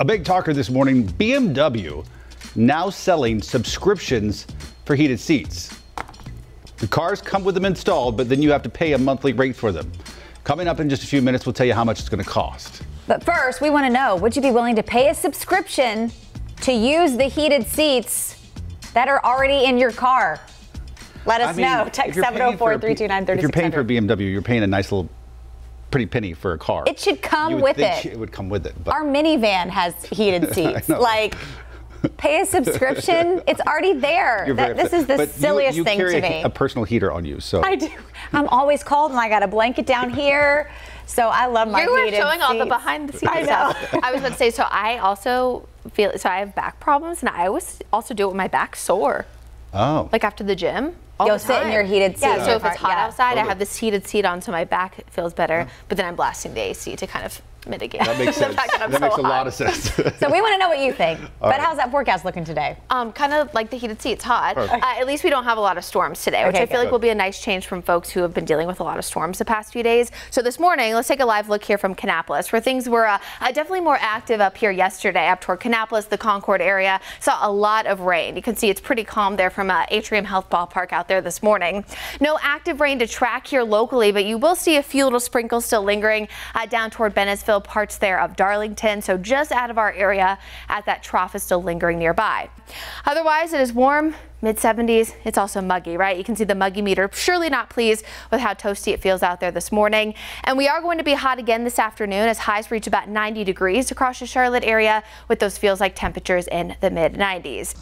A big talker this morning BMW now selling subscriptions for heated seats. The cars come with them installed, but then you have to pay a monthly rate for them. Coming up in just a few minutes, we'll tell you how much it's going to cost. But first, we want to know would you be willing to pay a subscription to use the heated seats that are already in your car? Let us I mean, know. Text you're paying for a P- 704 If you're paying for BMW, you're paying a nice little pretty penny for a car. It should come You would with think it. It would come with it. But Our minivan has heated seats. like, pay a subscription. it's already there. That- this is the but silliest you thing carry to a, me. a personal heater on you, so I do. I'm always cold, and I got a blanket down here. So I love my You were heated showing all the behind the scenes I know. stuff. I was about to say, so I also feel, so I have back problems, and I always also do it with my back sore, oh, like after the gym. All You'll the sit in your heated seat Yeah, so if it's hot yeah. outside, I have this heated seat on, so my back feels better. Oh. But then I'm blasting the AC to kind of mitigate that makes sense. that that so makes a hot. lot of sense. So we want to know what you think. but right. how's that forecast looking today? Um, kind of like the heated seats, hot. Uh, at least we don't have a lot of storms today, which I feel good. like will be a nice change from folks who have been dealing with a lot of storms the past few days. So this morning, let's take a live look here from Kannapolis, where things were uh, uh, definitely more active up here yesterday, up toward Kannapolis, the Concord area. Saw a lot of rain. You can see it's pretty calm there from uh, Atrium Health Ballpark out there this morning. No active rain to track here locally, but you will see a few little sprinkles still lingering uh, down toward Bennettsville, parts there of Darlington. So just out of our area, at that trough is still lingering nearby. Otherwise, it is warm, mid 70s. It's also muggy, right? You can see the muggy meter. Surely not pleased with how toasty it feels out there this morning. And we are going to be hot again this afternoon as highs reach about 90 degrees across the Charlotte area with those feels like temperatures in the mid 90s.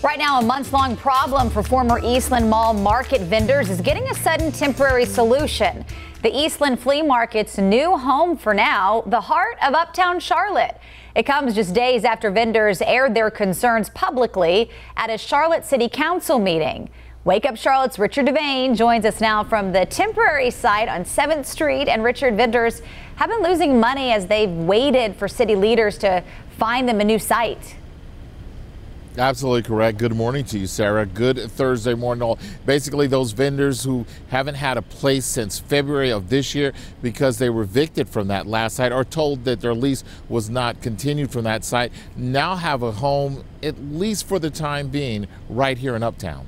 Right now, a months long problem for former Eastland Mall market vendors is getting a sudden temporary solution. The Eastland Flea Market's new home for now, the heart of uptown Charlotte. It comes just days after vendors aired their concerns publicly at a Charlotte City Council meeting. Wake Up Charlotte's Richard Devane joins us now from the temporary site on 7th Street. And Richard, vendors have been losing money as they've waited for city leaders to find them a new site. Absolutely correct. Good morning to you, Sarah. Good Thursday morning. All basically those vendors who haven't had a place since February of this year because they were evicted from that last site or told that their lease was not continued from that site now have a home at least for the time being right here in Uptown.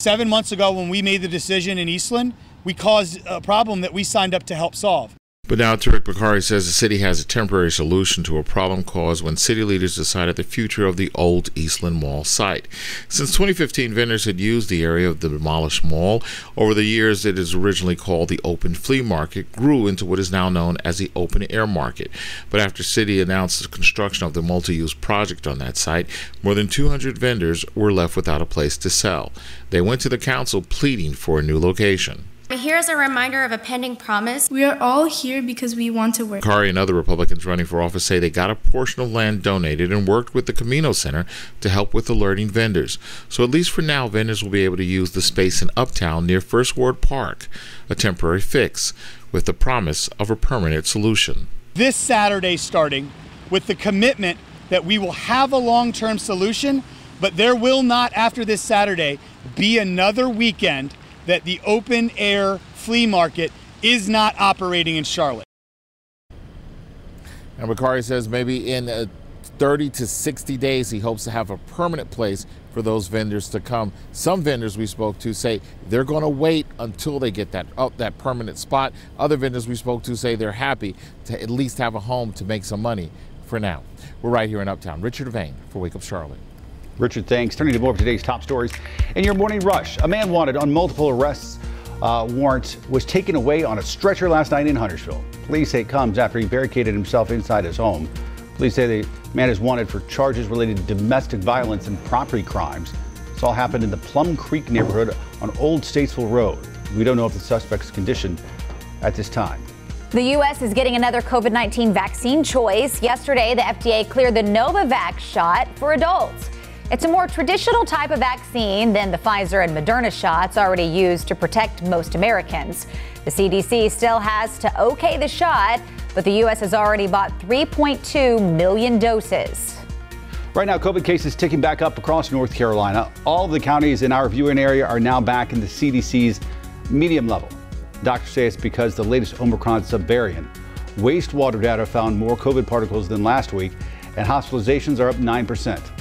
Seven months ago, when we made the decision in Eastland, we caused a problem that we signed up to help solve. But now Tariq Bokhari says the city has a temporary solution to a problem caused when city leaders decided the future of the old Eastland Mall site. Since 2015, vendors had used the area of the demolished mall. Over the years, it is originally called the Open Flea Market, grew into what is now known as the Open Air Market. But after city announced the construction of the multi-use project on that site, more than 200 vendors were left without a place to sell. They went to the council pleading for a new location. Here's a reminder of a pending promise. We are all here because we want to work. Bokhari and other Republicans running for office say they got a portion of land donated and worked with the Camino Center to help with alerting vendors. So at least for now, vendors will be able to use the space in Uptown near First Ward Park, a temporary fix, with the promise of a permanent solution. This Saturday, starting with the commitment that we will have a long term solution, but there will not, after this Saturday, be another weekend that the open air flea market is not operating in Charlotte. And Bokhari says maybe in uh, 30 to 60 days, he hopes to have a permanent place for those vendors to come. Some vendors we spoke to say they're going to wait until they get that up that permanent spot. Other vendors we spoke to say they're happy to at least have a home to make some money for now. We're right here in Uptown. Richard Vane for Wake Up Charlotte. Richard, thanks. Turning to more of today's top stories. In your morning rush, a man wanted on multiple arrests uh, warrant was taken away on a stretcher last night in Huntersville. Police say it comes after he barricaded himself inside his home. Police say the man is wanted for charges related to domestic violence and property crimes. This all happened in the Plum Creek neighborhood on Old Statesville Road. We don't know if the suspect's condition at this time. The U.S. is getting another COVID 19 vaccine choice. Yesterday, the FDA cleared the Novavax shot for adults. It's a more traditional type of vaccine than the Pfizer and Moderna shots already used to protect most Americans. The CDC still has to okay the shot, but the U.S. has already bought 3.2 million doses. Right now, COVID cases ticking back up across North Carolina. All the counties in our viewing area are now back in the CDC's medium level. Doctors say it's because the latest Omicron subvariant. Wastewater data found more COVID particles than last week, and hospitalizations are up 9%.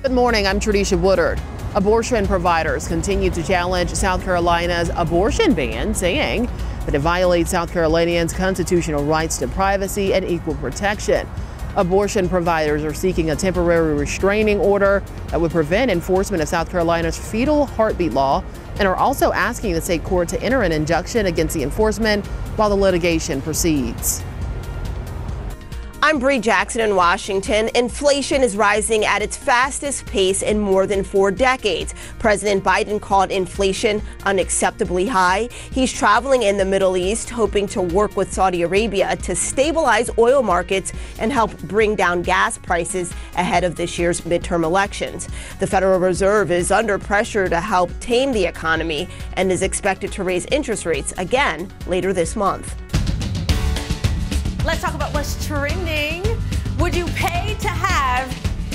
Good morning. I'm Tradisha Woodard. Abortion providers continue to challenge South Carolina's abortion ban, saying that it violates South Carolinians' constitutional rights to privacy and equal protection. Abortion providers are seeking a temporary restraining order that would prevent enforcement of South Carolina's fetal heartbeat law and are also asking the state court to enter an injunction against the enforcement while the litigation proceeds. I'm Bree Jackson in Washington. Inflation is rising at its fastest pace in more than four decades. President Biden called inflation unacceptably high. He's traveling in the Middle East, hoping to work with Saudi Arabia to stabilize oil markets and help bring down gas prices ahead of this year's midterm elections. The Federal Reserve is under pressure to help tame the economy and is expected to raise interest rates again later this month. Let's talk about what's trending. Would you pay to have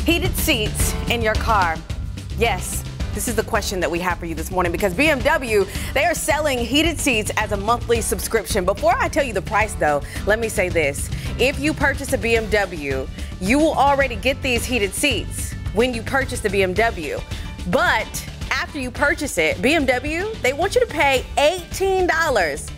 heated seats in your car? Yes. This is the question that we have for you this morning because BMW, they are selling heated seats as a monthly subscription. Before I tell you the price though, let me say this. If you purchase a BMW, you will already get these heated seats when you purchase the BMW. But after you purchase it, BMW, they want you to pay $18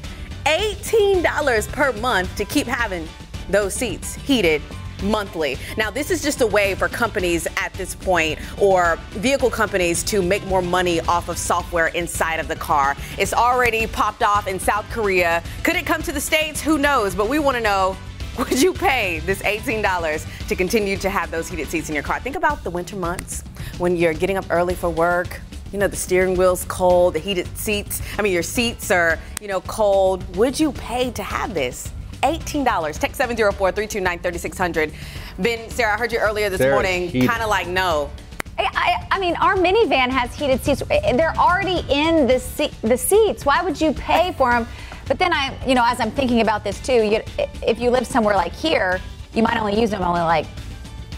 $18 per month to keep having those seats heated monthly. Now, this is just a way for companies at this point or vehicle companies to make more money off of software inside of the car. It's already popped off in South Korea. Could it come to the States? Who knows? But we want to know would you pay this $18 to continue to have those heated seats in your car? Think about the winter months when you're getting up early for work, you know, the steering wheel's cold, the heated seats, I mean, your seats are, you know, cold. Would you pay to have this? $18. Text 704 329 3600. Ben, Sarah, I heard you earlier this Sarah's morning, kind of like, no. I, I, I mean, our minivan has heated seats. They're already in the se- the seats. Why would you pay for them? But then I, you know, as I'm thinking about this too, you, if you live somewhere like here, you might only use them only like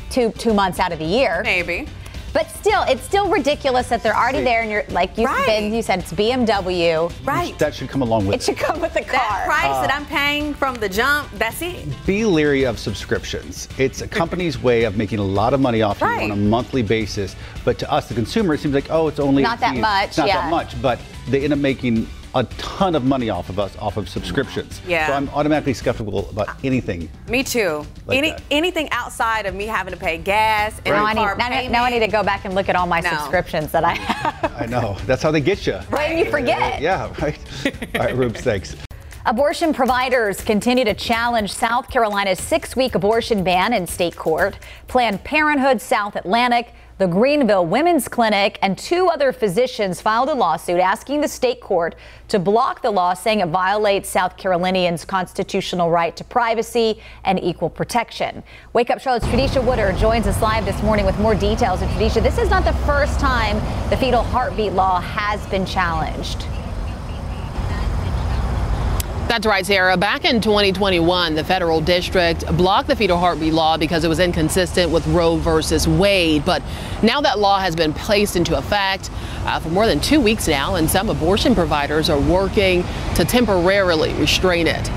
two two months out of the year. Maybe. But still, it's still ridiculous that they're already there, and you're like you, Right. Ben, you said it's BMW. Right. That should come along with It should come with the car. That price that uh, I'm paying from the jump, that's it. Be leery of subscriptions. It's a company's way of making a lot of money off Right. you on a monthly basis. But to us, the consumer, it seems like, oh, it's only Not that much, not yeah. that much, but they end up making a ton of money off of us, off of subscriptions. Yeah. So I'm automatically skeptical about uh, anything. Me too. Like Any that. anything outside of me having to pay gas and Now I, need, now, payment. now I need to go back and look at all my No. subscriptions that I have. I know. That's how they get you. Right, and you forget. Yeah, right. All right, Rubes, thanks. Abortion providers continue to challenge South Carolina's six week abortion ban in state court. Planned Parenthood South Atlantic, the Greenville Women's Clinic, and two other physicians filed a lawsuit asking the state court to block the law, saying it violates South Carolinians' constitutional right to privacy and equal protection. Wake Up Charlotte's Tradisha Woodard joins us live this morning with more details. And Tradisha, this is not the first time the fetal heartbeat law has been challenged. That's right, Sarah. Back in 2021, the federal district blocked the fetal heartbeat law because it was inconsistent with Roe versus Wade. But now that law has been placed into effect uh, for more than two weeks now, and some abortion providers are working to temporarily restrain it.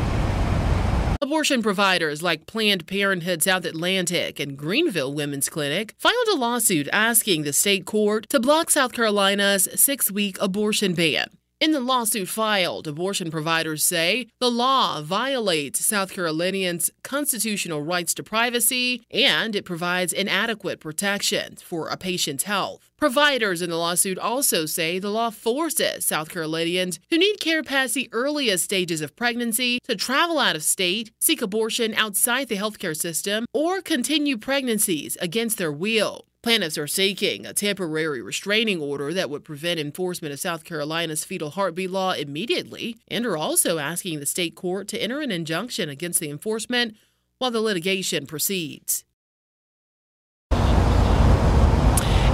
Abortion providers like Planned Parenthood South Atlantic and Greenville Women's Clinic filed a lawsuit asking the state court to block South Carolina's six week abortion ban. In the lawsuit filed, abortion providers say the law violates South Carolinians' constitutional rights to privacy and it provides inadequate protection for a patient's health. Providers in the lawsuit also say the law forces South Carolinians who need care past the earliest stages of pregnancy to travel out of state, seek abortion outside the healthcare system, or continue pregnancies against their will. Plaintiffs are seeking a temporary restraining order that would prevent enforcement of South Carolina's fetal heartbeat law immediately, and are also asking the state court to enter an injunction against the enforcement while the litigation proceeds.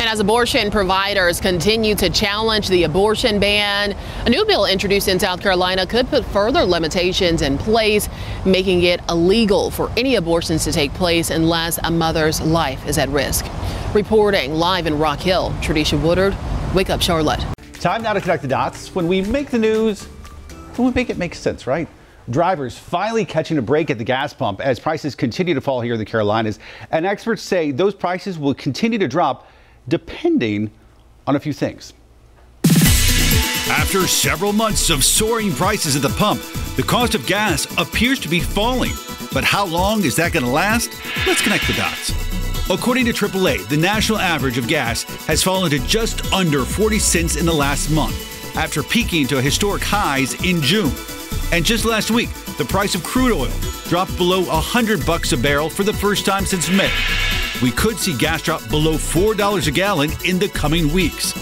And as abortion providers continue to challenge the abortion ban, a new bill introduced in South Carolina could put further limitations in place, making it illegal for any abortions to take place unless a mother's life is at risk. Reporting live in Rock Hill, Tradisha Woodard, Wake Up Charlotte. Time now to connect the dots. When we make the news, when we make it make sense, right? Drivers finally catching a break at the gas pump as prices continue to fall here in the Carolinas. And experts say those prices will continue to drop depending on a few things. After several months of soaring prices at the pump, the cost of gas appears to be falling. But how long is that going to last? Let's connect the dots. According to AAA, the national average of gas has fallen to just under 40 cents in the last month, after peaking to historic highs in June. And just last week, the price of crude oil dropped below 100 bucks a barrel for the first time since May. We could see gas drop below $4 a gallon in the coming weeks.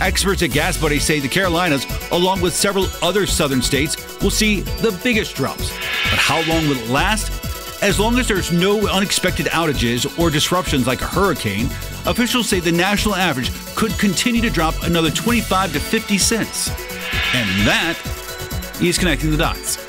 Experts at Gas Buddy say the Carolinas, along with several other southern states, will see the biggest drops. But how long will it last? As long as there's no unexpected outages or disruptions like a hurricane, officials say the national average could continue to drop another 25 to 50 cents. And that is connecting the dots.